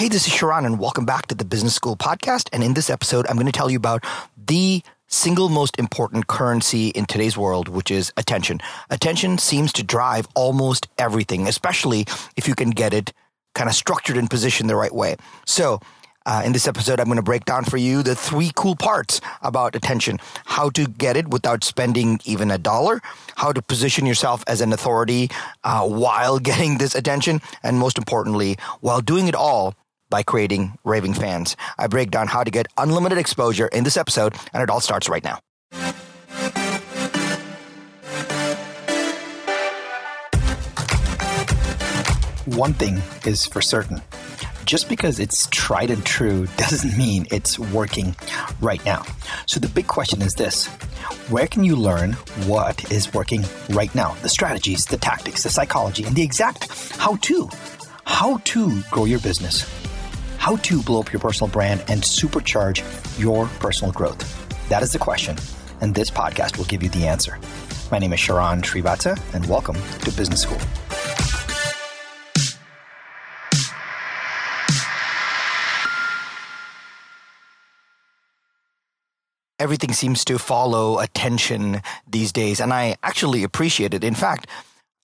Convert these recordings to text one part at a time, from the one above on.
Hey, this is Sharran, and welcome back to the Business School podcast. And in this episode, I'm going to tell you about the single most important currency in today's world, which is attention. Attention seems to drive almost everything, especially if you can get it kind of structured and positioned the right way. So, uh, in this episode, I'm going to break down for you the three cool parts about attention how to get it without spending even a dollar, how to position yourself as an authority uh, while getting this attention, and most importantly, while doing it all by creating raving fans. I break down how to get unlimited exposure in this episode, and it all starts right now. One thing is for certain just because it's tried and true doesn't mean it's working right now. So the big question is this where can you learn what is working right now? The strategies, the tactics, the psychology, and the exact how to. How to grow your business, how to blow up your personal brand and supercharge your personal growth. That is the question, and this podcast will give you the answer. My name is Sharran Srivatsaa, and welcome to Business School. everything seems to follow attention these days, and I actually appreciate it. In fact,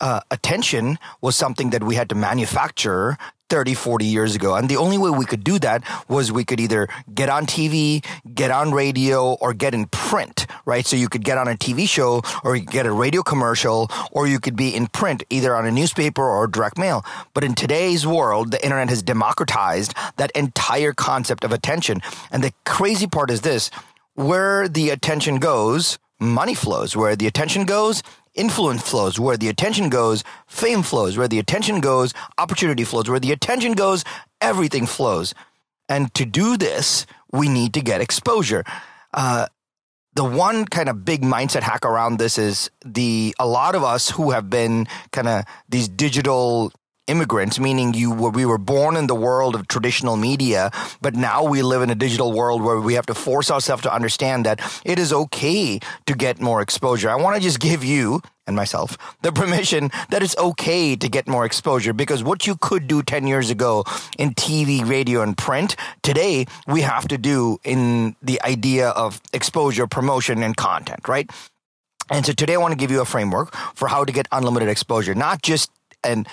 uh, attention was something that we had to manufacture 30, 40 years ago. And the only way we could do that was we could either get on TV, get on radio, or get in print, right? So you could get on a TV show or you could get a radio commercial or you could be in print either on a newspaper or direct mail. But in today's world, the internet has democratized that entire concept of attention. And the crazy part is this where the attention goes, money flows. Where the attention goes, influence flows. Where the attention goes, fame flows. Where the attention goes, opportunity flows. Where the attention goes, everything flows. And to do this, we need to get exposure. Uh, the one kind of big mindset hack around this is the a lot of us who have been kind of these digital immigrants, meaning you were, we were born in the world of traditional media, but now we live in a digital world where we have to force ourselves to understand that it is okay to get more exposure. I want to just give you and myself the permission that it's okay to get more exposure because what you could do 10 years ago in TV, radio, and print, today we have to do in the idea of exposure, promotion, and content, right? And so today I want to give you a framework for how to get unlimited exposure, not just and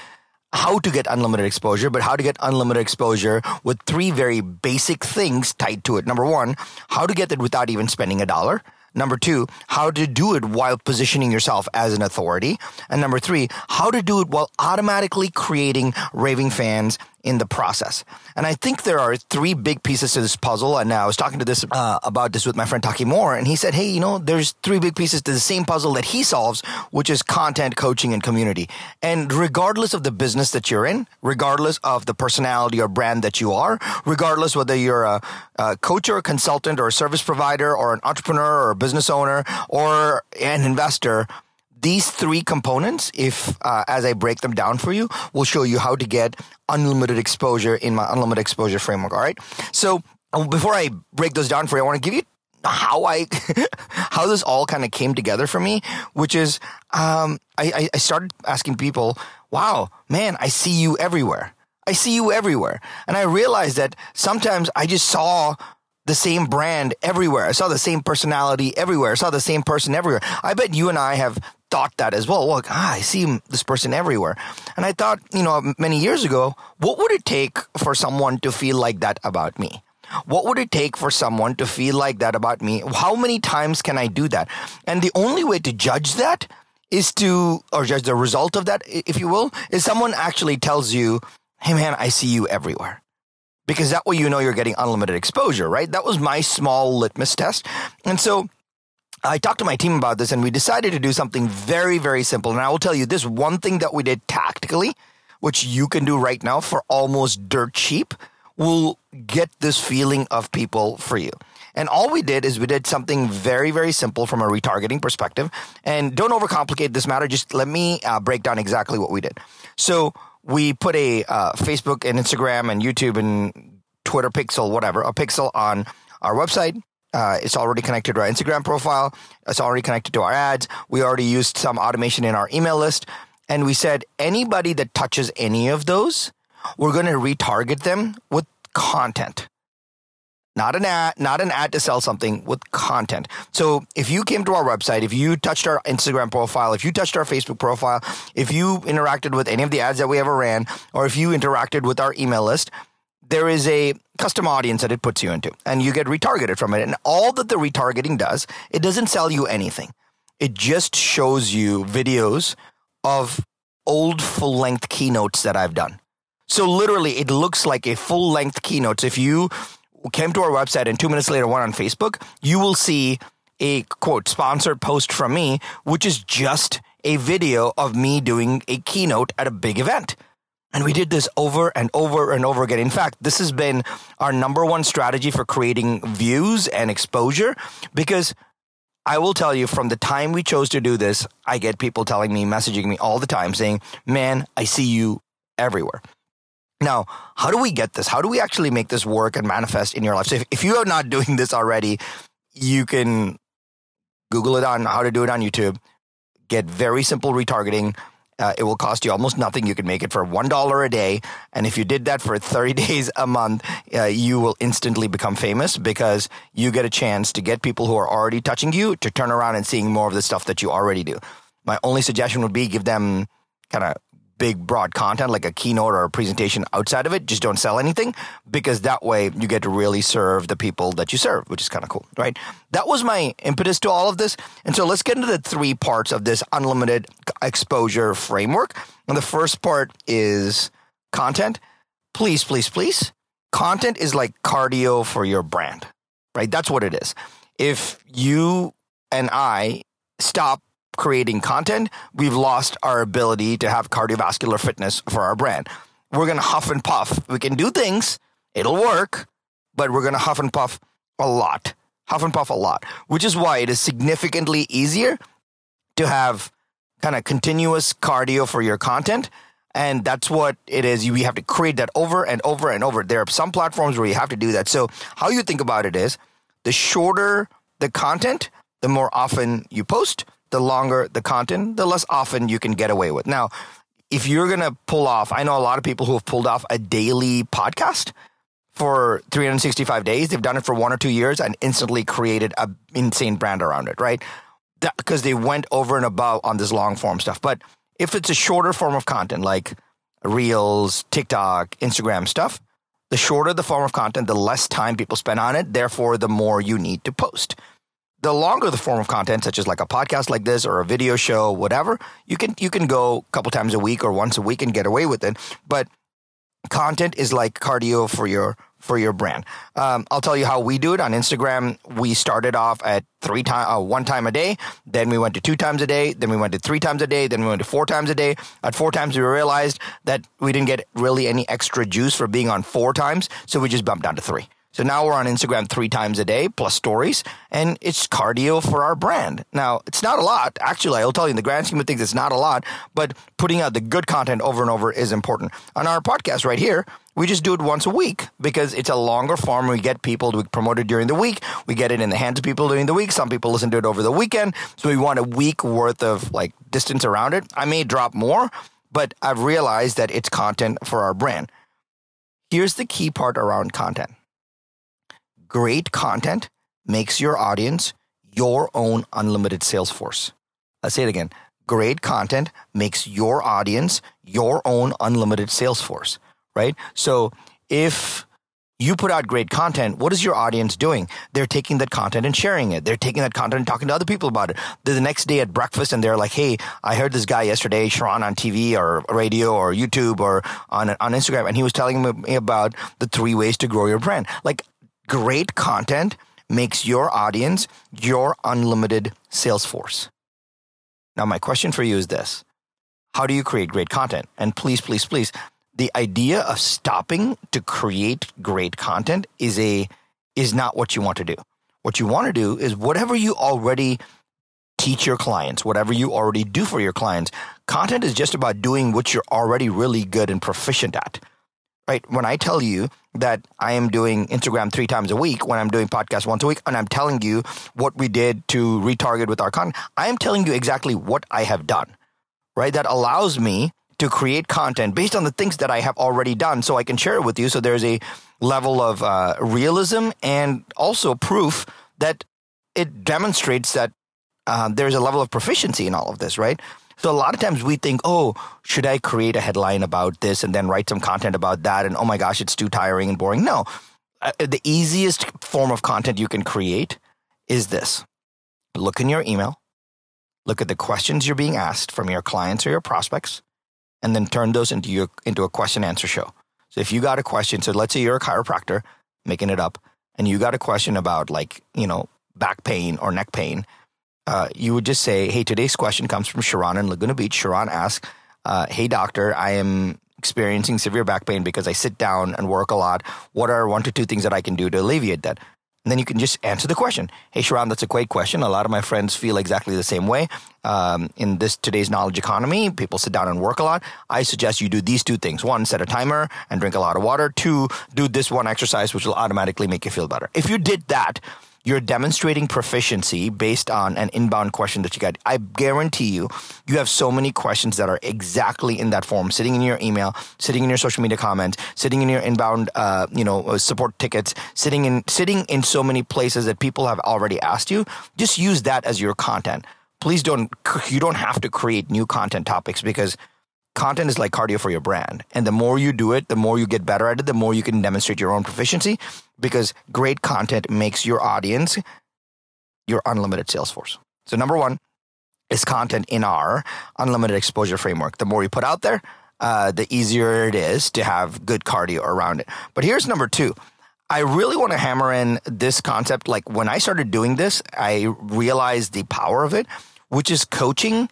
how to get unlimited exposure, but how to get unlimited exposure with three very basic things tied to it. Number one, how to get it without even spending a dollar. Number two, how to do it while positioning yourself as an authority. And number three, how to do it while automatically creating raving fans in the process. And I think there are three big pieces to this puzzle. And now I was talking to this uh, about this with my friend Taki Moore, and he said, "Hey, you know, there's three big pieces to the same puzzle that he solves, which is content, coaching, and community. And regardless of the business that you're in, regardless of the personality or brand that you are, regardless whether you're a, a coach or a consultant or a service provider or an entrepreneur or a business owner or an investor." These three components, if uh, as I break them down for you, will show you how to get unlimited exposure in my unlimited exposure framework. All right. So um, before I break those down for you, I want to give you how I how this all kind of came together for me, which is um, I, I started asking people, "Wow, man, I see you everywhere. I see you everywhere," and I realized that sometimes I just saw the same brand everywhere. I saw the same personality everywhere. I saw the same person everywhere. I bet you and I have thought that as well. Well, ah, I see this person everywhere. And I thought, you know, many years ago, what would it take for someone to feel like that about me? What would it take for someone to feel like that about me? How many times can I do that? And the only way to judge that is to, or judge the result of that, if you will, is someone actually tells you, hey man, I see you everywhere. Because that way you know you're getting unlimited exposure, right? That was my small litmus test. And so I talked to my team about this and we decided to do something very, very simple. And I will tell you this one thing that we did tactically, which you can do right now for almost dirt cheap, will get this feeling of people for you. And all we did is we did something very, very simple from a retargeting perspective. And don't overcomplicate this matter. Just let me uh, break down exactly what we did. So we put a uh, Facebook and Instagram and YouTube and Twitter pixel, whatever, a pixel on our website. Uh, it's already connected to our Instagram profile. It's already connected to our ads. We already used some automation in our email list. And we said anybody that touches any of those, we're going to retarget them with content. Not an ad, not an ad to sell something with content. So if you came to our website, if you touched our Instagram profile, if you touched our Facebook profile, if you interacted with any of the ads that we ever ran, or if you interacted with our email list, there is a custom audience that it puts you into and you get retargeted from it. And all that the retargeting does, it doesn't sell you anything. It just shows you videos of old full length keynotes that I've done. So literally it looks like a full length keynote. So if you came to our website and two minutes later went on Facebook, you will see a quote sponsored post from me, which is just a video of me doing a keynote at a big event. And we did this over and over and over again. In fact, this has been our number one strategy for creating views and exposure because I will tell you from the time we chose to do this, I get people telling me, messaging me all the time saying, man, I see you everywhere. Now, how do we get this? How do we actually make this work and manifest in your life? So if, if you are not doing this already, you can Google it on how to do it on YouTube, get very simple retargeting uh, it will cost you almost nothing. You can make it for $1 a day. And if you did that for 30 days a month, uh, you will instantly become famous because you get a chance to get people who are already touching you to turn around and seeing more of the stuff that you already do. My only suggestion would be give them kind of big, broad content like a keynote or a presentation outside of it. Just don't sell anything because that way you get to really serve the people that you serve, which is kind of cool, right? That was my impetus to all of this. And so let's get into the three parts of this unlimited exposure framework. And the first part is content. Please, please, please. Content is like cardio for your brand, right? That's what it is. If you and I stop creating content, we've lost our ability to have cardiovascular fitness for our brand. We're going to huff and puff. We can do things, it'll work, but we're going to huff and puff a lot. Huff and puff a lot, which is why it is significantly easier to have kind of continuous cardio for your content. And that's what it is. You have to create that over and over and over. There are some platforms where you have to do that. So, how you think about it is the shorter the content, the more often you post, the longer the content, the less often you can get away with. Now, if you're going to pull off, I know a lot of people who have pulled off a daily podcast for 365 days. They've done it for one or two years and instantly created an insane brand around it, right? Because they went over and above on this long form stuff. But if it's a shorter form of content like Reels, TikTok, Instagram stuff, the shorter the form of content, the less time people spend on it. Therefore, the more you need to post the longer the form of content, such as like a podcast like this or a video show, whatever, you can you can go a couple times a week or once a week and get away with it. But content is like cardio for your for your brand. Um, I'll tell you how we do it on Instagram. We started off at three time, uh, one time a day. Then we went to two times a day. Then we went to three times a day. Then we went to four times a day. At four times, we realized that we didn't get really any extra juice for being on four times, so we just bumped down to three. So now we're on Instagram three times a day plus stories, and it's cardio for our brand. Now, it's not a lot. Actually, I'll tell you, in the grand scheme of things, it's not a lot, but putting out the good content over and over is important. On our podcast right here, we just do it once a week because it's a longer form. We get people to promote it during the week. We get it in the hands of people during the week. Some people listen to it over the weekend. So we want a week worth of like distance around it. I may drop more, but I've realized that it's content for our brand. Here's the key part around content Great content makes your audience your own unlimited sales force. Let's say it again. Great content makes your audience your own unlimited sales force, right? So if you put out great content, what is your audience doing? They're taking that content and sharing it. They're taking that content and talking to other people about it. They're the next day at breakfast and they're like, Hey, I heard this guy yesterday, Sharran on TV or radio or YouTube or on, on Instagram. And he was telling me about the three ways to grow your brand. Like great content makes your audience your unlimited sales force. Now, my question for you is this How do you create great content? And please, please, please, the idea of stopping to create great content is a is not what you want to do. What you want to do is whatever you already teach your clients, whatever you already do for your clients, content is just about doing what you're already really good and proficient at right? When I tell you that I am doing Instagram three times a week, when I'm doing podcast once a week, and I'm telling you what we did to retarget with our content, I am telling you exactly what I have done, right? That allows me to create content based on the things that I have already done so I can share it with you. So there's a level of uh, realism and also proof that it demonstrates that uh, there's a level of proficiency in all of this, right? So a lot of times we think, oh, should I create a headline about this and then write some content about that? And oh my gosh, it's too tiring and boring. No, uh, the easiest form of content you can create is this look in your email, look at the questions you're being asked from your clients or your prospects, and then turn those into, your, into a question answer show. So if you got a question, so let's say you're a chiropractor, making it up, and you got a question about like, you know, back pain or neck pain, uh, you would just say, hey, today's question comes from Sharon in Laguna Beach. Sharon asks, uh, hey, doctor, I am experiencing severe back pain because I sit down and work a lot. What are one to two things that I can do to alleviate that? And then you can just answer the question. Hey, Sharon, that's a great question. A lot of my friends feel exactly the same way. Um, in this today's knowledge economy, people sit down and work a lot. I suggest you do these two things. One, set a timer and drink a lot of water. Two, do this one exercise, which will automatically make you feel better. If you did that, you're demonstrating proficiency based on an inbound question that you got. I guarantee you, you have so many questions that are exactly in that form, sitting in your email, sitting in your social media comments, sitting in your inbound, uh, you know, uh, support tickets, sitting in sitting in so many places that people have already asked you. Just use that as your content. Please don't. You don't have to create new content topics because content is like cardio for your brand. And the more you do it, the more you get better at it, the more you can demonstrate your own proficiency because great content makes your audience your unlimited sales force. So, number one is content in our unlimited exposure framework. The more you put out there, uh, the easier it is to have good cardio around it. But here's number two. I really want to hammer in this concept. Like when I started doing this, I realized the power of it, which is coaching,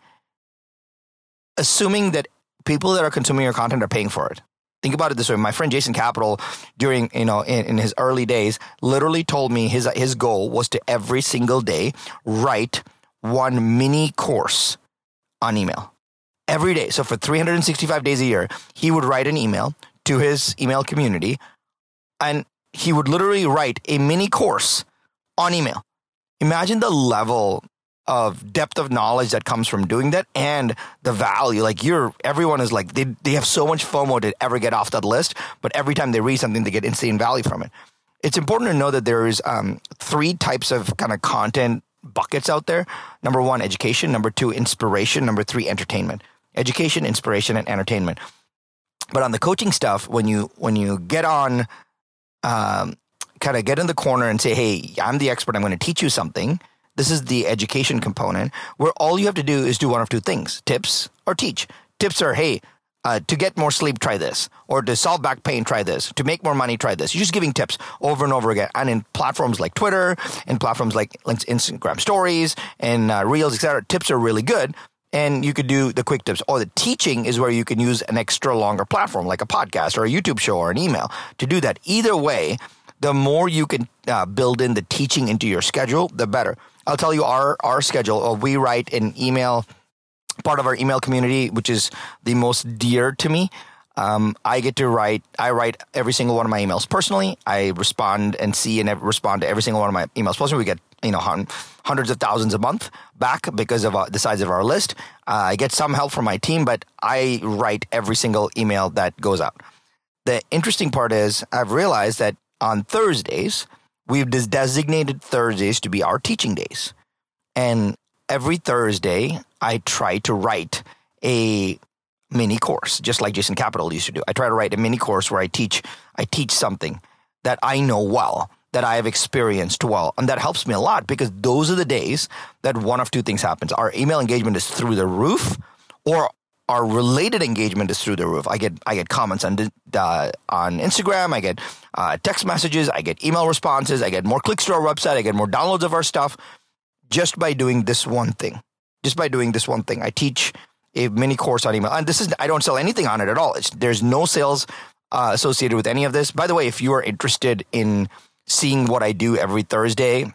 assuming that people that are consuming your content are paying for it. Think about it this way. My friend Jason Capital, during you know in, in, his early days, literally told me his his goal was to every single day write one mini course on email every day. So for 365 days a year, he would write an email to his email community, and he would literally write a mini course on email. Imagine the level of depth of knowledge that comes from doing that and the value. Like you're, everyone is like, they, they have so much FOMO to ever get off that list, but every time they read something, they get insane value from it. It's important to know that there's um, three types of kind of content buckets out there. Number one, education. Number two, inspiration. Number three, entertainment. Education, inspiration, and entertainment. But on the coaching stuff, when you when you get on, um, kind of get in the corner and say, "Hey, I'm the expert. I'm going to teach you something." This is the education component where all you have to do is do one of two things tips or teach. Tips are, hey, uh, to get more sleep, try this. Or to solve back pain, try this. To make more money, try this. You're just giving tips over and over again. And in platforms like Twitter, in platforms like Instagram stories and uh, Reels, etc., tips are really good. And you could do the quick tips. Or the teaching is where you can use an extra longer platform like a podcast or a YouTube show or an email to do that. Either way, the more you can uh, build in the teaching into your schedule, the better. I'll tell you our our schedule. Uh, we write an email, part of our email community, which is the most dear to me. Um, I get to write. I write every single one of my emails personally. I respond and see and respond to every single one of my emails personally. We get you know hundreds of thousands a month back because of uh, the size of our list. Uh, I get some help from my team, but I write every single email that goes out. The interesting part is I've realized that on Thursdays we've designated Thursdays to be our teaching days. And every Thursday, I try to write a mini course, just like Jason Capital used to do. I try to write a mini course where I teach I teach something that I know well, that I have experienced well, and that helps me a lot because those are the days that one of two things happens. Our email engagement is through the roof, or our related engagement is through the roof. I get I get comments on uh, on Instagram. I get uh, text messages. I get email responses. I get more clicks to our website. I get more downloads of our stuff just by doing this one thing. Just by doing this one thing, I teach a mini course on email, and this is I don't sell anything on it at all. It's, there's no sales uh, associated with any of this. By the way, if you are interested in seeing what I do every Thursday.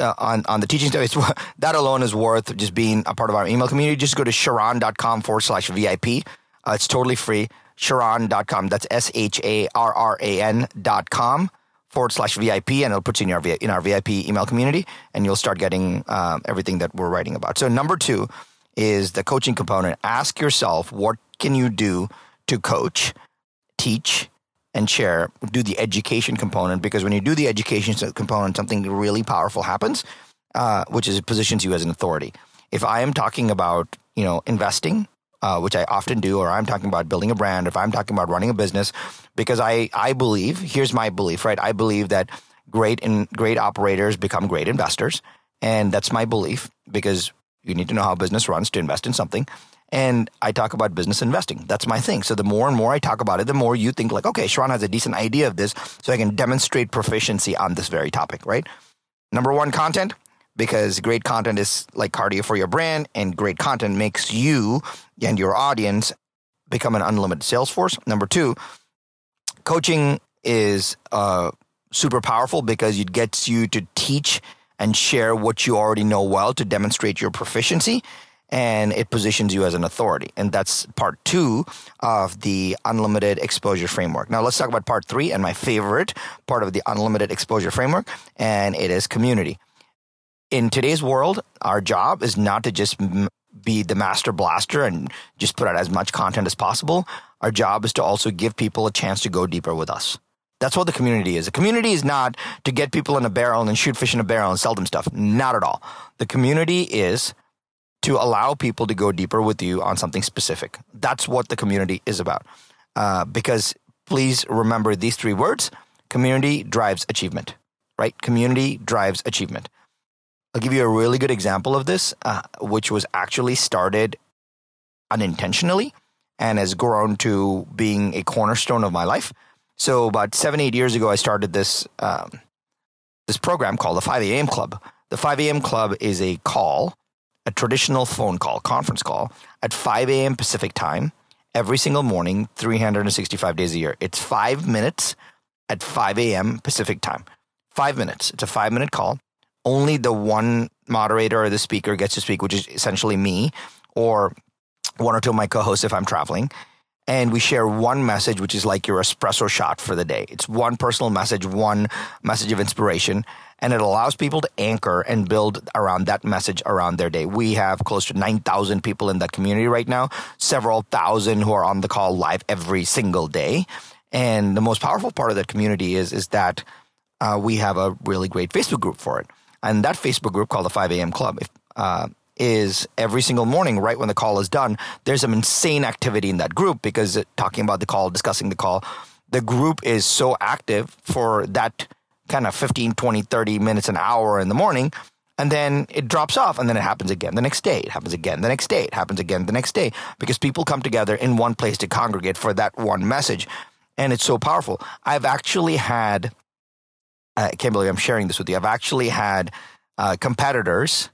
Uh, on, on the teaching stuff, that alone is worth just being a part of our email community. Just go to sharran.com forward slash VIP. Uh, it's totally free. Sharran.com. That's S H A R R A N dot com forward slash VIP, and it'll put you in our, in our VIP email community, and you'll start getting um, everything that we're writing about. So, number two is the coaching component. Ask yourself, what can you do to coach, teach, and share? Do the education component because when you do the education component, something really powerful happens, uh, which is it positions you as an authority. If I am talking about you know investing, uh, which I often do, or I'm talking about building a brand, if I'm talking about running a business, because I I believe here's my belief, right? I believe that great and great operators become great investors, and that's my belief because you need to know how business runs to invest in something. And I talk about business investing. That's my thing. So the more and more I talk about it, the more you think like, okay, Sharran has a decent idea of this, so I can demonstrate proficiency on this very topic, right? Number one, content, because great content is like cardio for your brand, and great content makes you and your audience become an unlimited sales force. Number two, coaching is uh, super powerful because it gets you to teach and share what you already know well to demonstrate your proficiency and it positions you as an authority. And that's part two of the unlimited exposure framework. Now, let's talk about part three and my favorite part of the unlimited exposure framework, and it is community. In today's world, our job is not to just be the master blaster and just put out as much content as possible. Our job is to also give people a chance to go deeper with us. That's what the community is. The community is not to get people in a barrel and shoot fish in a barrel and sell them stuff. Not at all. The community is to allow people to go deeper with you on something specific. That's what the community is about. Uh, because please remember these three words community drives achievement, right? Community drives achievement. I'll give you a really good example of this, uh, which was actually started unintentionally and has grown to being a cornerstone of my life. So about seven, eight years ago, I started this um, this program called the 5 a.m. Club. The 5 a.m. Club is a call, a traditional phone call, conference call at 5 a.m. Pacific time every single morning, 365 days a year. It's five minutes at 5 a.m. Pacific time. Five minutes. It's a five minute call. Only the one moderator or the speaker gets to speak, which is essentially me or one or two of my co hosts if I'm traveling and we share one message, which is like your espresso shot for the day. It's one personal message, one message of inspiration, and it allows people to anchor and build around that message around their day. We have close to 9,000 people in that community right now, several thousand who are on the call live every single day. And the most powerful part of that community is, is that uh, we have a really great Facebook group for it. And that Facebook group called the 5 a.m. Club, uh, is every single morning, right when the call is done, there's some insane activity in that group because talking about the call, discussing the call, the group is so active for that kind of 15, 20, 30 minutes, an hour in the morning. And then it drops off, and then it happens again the next day. It happens again the next day. It happens again the next day because people come together in one place to congregate for that one message. And it's so powerful. I've actually had, I can't believe I'm sharing this with you. I've actually had uh, competitors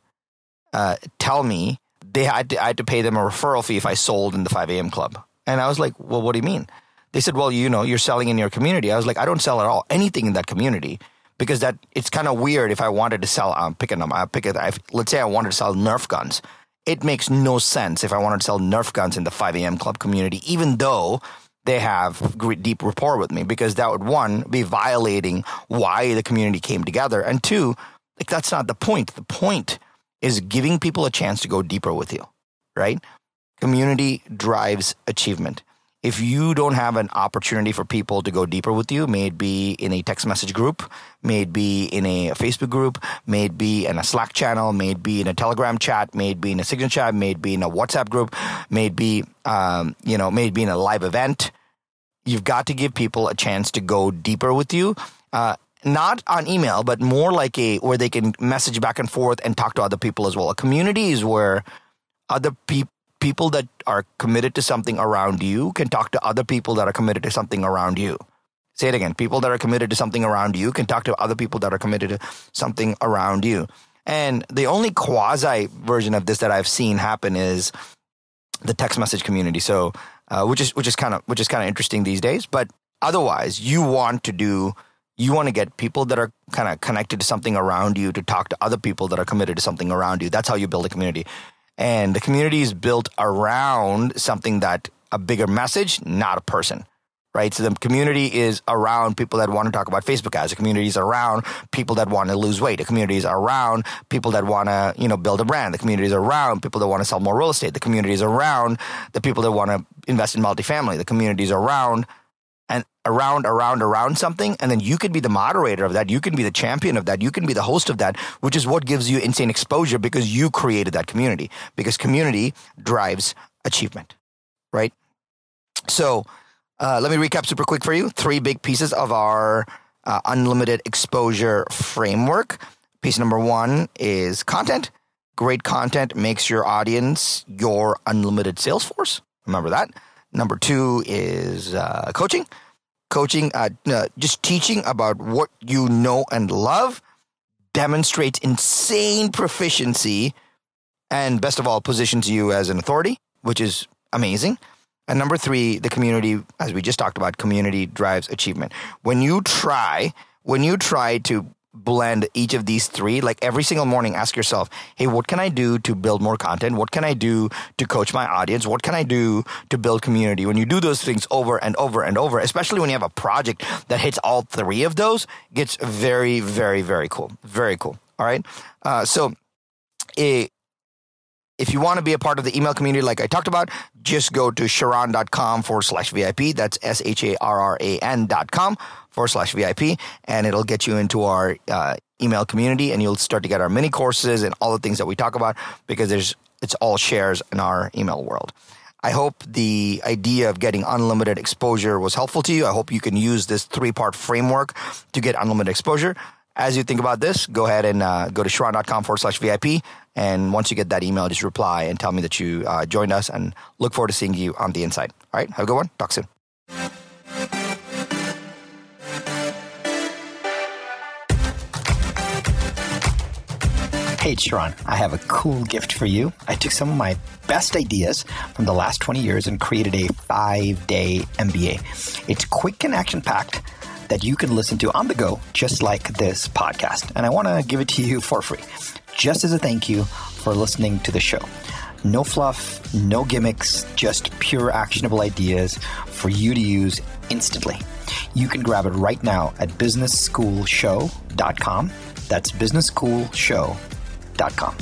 uh, tell me they had to, I had to pay them a referral fee if I sold in the 5 a.m. club. And I was like, well, what do you mean? They said, well, you know, you're selling in your community. I was like, I don't sell at all anything in that community because that it's kind of weird if I wanted to sell, I'm picking them, I pick uh, it. let's say I wanted to sell Nerf guns. It makes no sense if I wanted to sell Nerf guns in the 5 a.m. club community, even though they have great, deep rapport with me because that would one be violating why the community came together. And two, like that's not the point. The point is giving people a chance to go deeper with you, right? Community drives achievement. If you don't have an opportunity for people to go deeper with you, may it be in a text message group, may it be in a Facebook group, may it be in a Slack channel, may it be in a Telegram chat, may it be in a Signal chat, may it be in a WhatsApp group, may it be, um, you know, may it be in a live event. You've got to give people a chance to go deeper with you. Uh, not on email, but more like a where they can message back and forth and talk to other people as well. A community is where other people people that are committed to something around you can talk to other people that are committed to something around you. Say it again. People that are committed to something around you can talk to other people that are committed to something around you. And the only quasi version of this that I've seen happen is the text message community. So, uh, which is which is kind of which is kind of interesting these days. But otherwise, you want to do you want to get people that are kind of connected to something around you to talk to other people that are committed to something around you. That's how you build a community. And the community is built around something that a bigger message, not a person, right? So the community is around people that want to talk about Facebook ads. The community is around people that want to lose weight. The community is around people that want to, you know, build a brand. The community is around people that want to sell more real estate. The community is around the people that want to invest in multifamily. The community is around and around, around, around something. And then you can be the moderator of that. You can be the champion of that. You can be the host of that, which is what gives you insane exposure because you created that community because community drives achievement, right? So, uh, let me recap super quick for you. Three big pieces of our uh, unlimited exposure framework. Piece number one is content. Great content makes your audience your unlimited sales force. Remember that. Number two is uh, coaching. Coaching, uh, uh, just teaching about what you know and love demonstrates insane proficiency and, best of all, positions you as an authority, which is amazing. And number three, the community, as we just talked about, community drives achievement. When you try, when you try to blend each of these three, like every single morning, ask yourself, hey, what can I do to build more content? What can I do to coach my audience? What can I do to build community? When you do those things over and over and over, especially when you have a project that hits all three of those, gets very, very, very cool. Very cool. All right. Uh, so, it, if you want to be a part of the email community, like I talked about, just go to sharran.com forward slash VIP. That's S H A R R A N dot com forward slash VIP. And it'll get you into our uh, email community and you'll start to get our mini courses and all the things that we talk about because there's it's all shares in our email world. I hope the idea of getting unlimited exposure was helpful to you. I hope you can use this three part framework to get unlimited exposure. As you think about this, go ahead and uh, go to sharran.com forward slash VIP. And once you get that email, just reply and tell me that you uh, joined us and look forward to seeing you on the inside. All right, have a good one. Talk soon. Hey, Sharran, I have a cool gift for you. I took some of my best ideas from the last 20 years and created a five day MBA. It's quick and action packed that you can listen to on the go, just like this podcast. And I want to give it to you for free, just as a thank you for listening to the show. No fluff, no gimmicks, just pure actionable ideas for you to use instantly. You can grab it right now at businessschoolshow.com. That's businessschoolshow.com.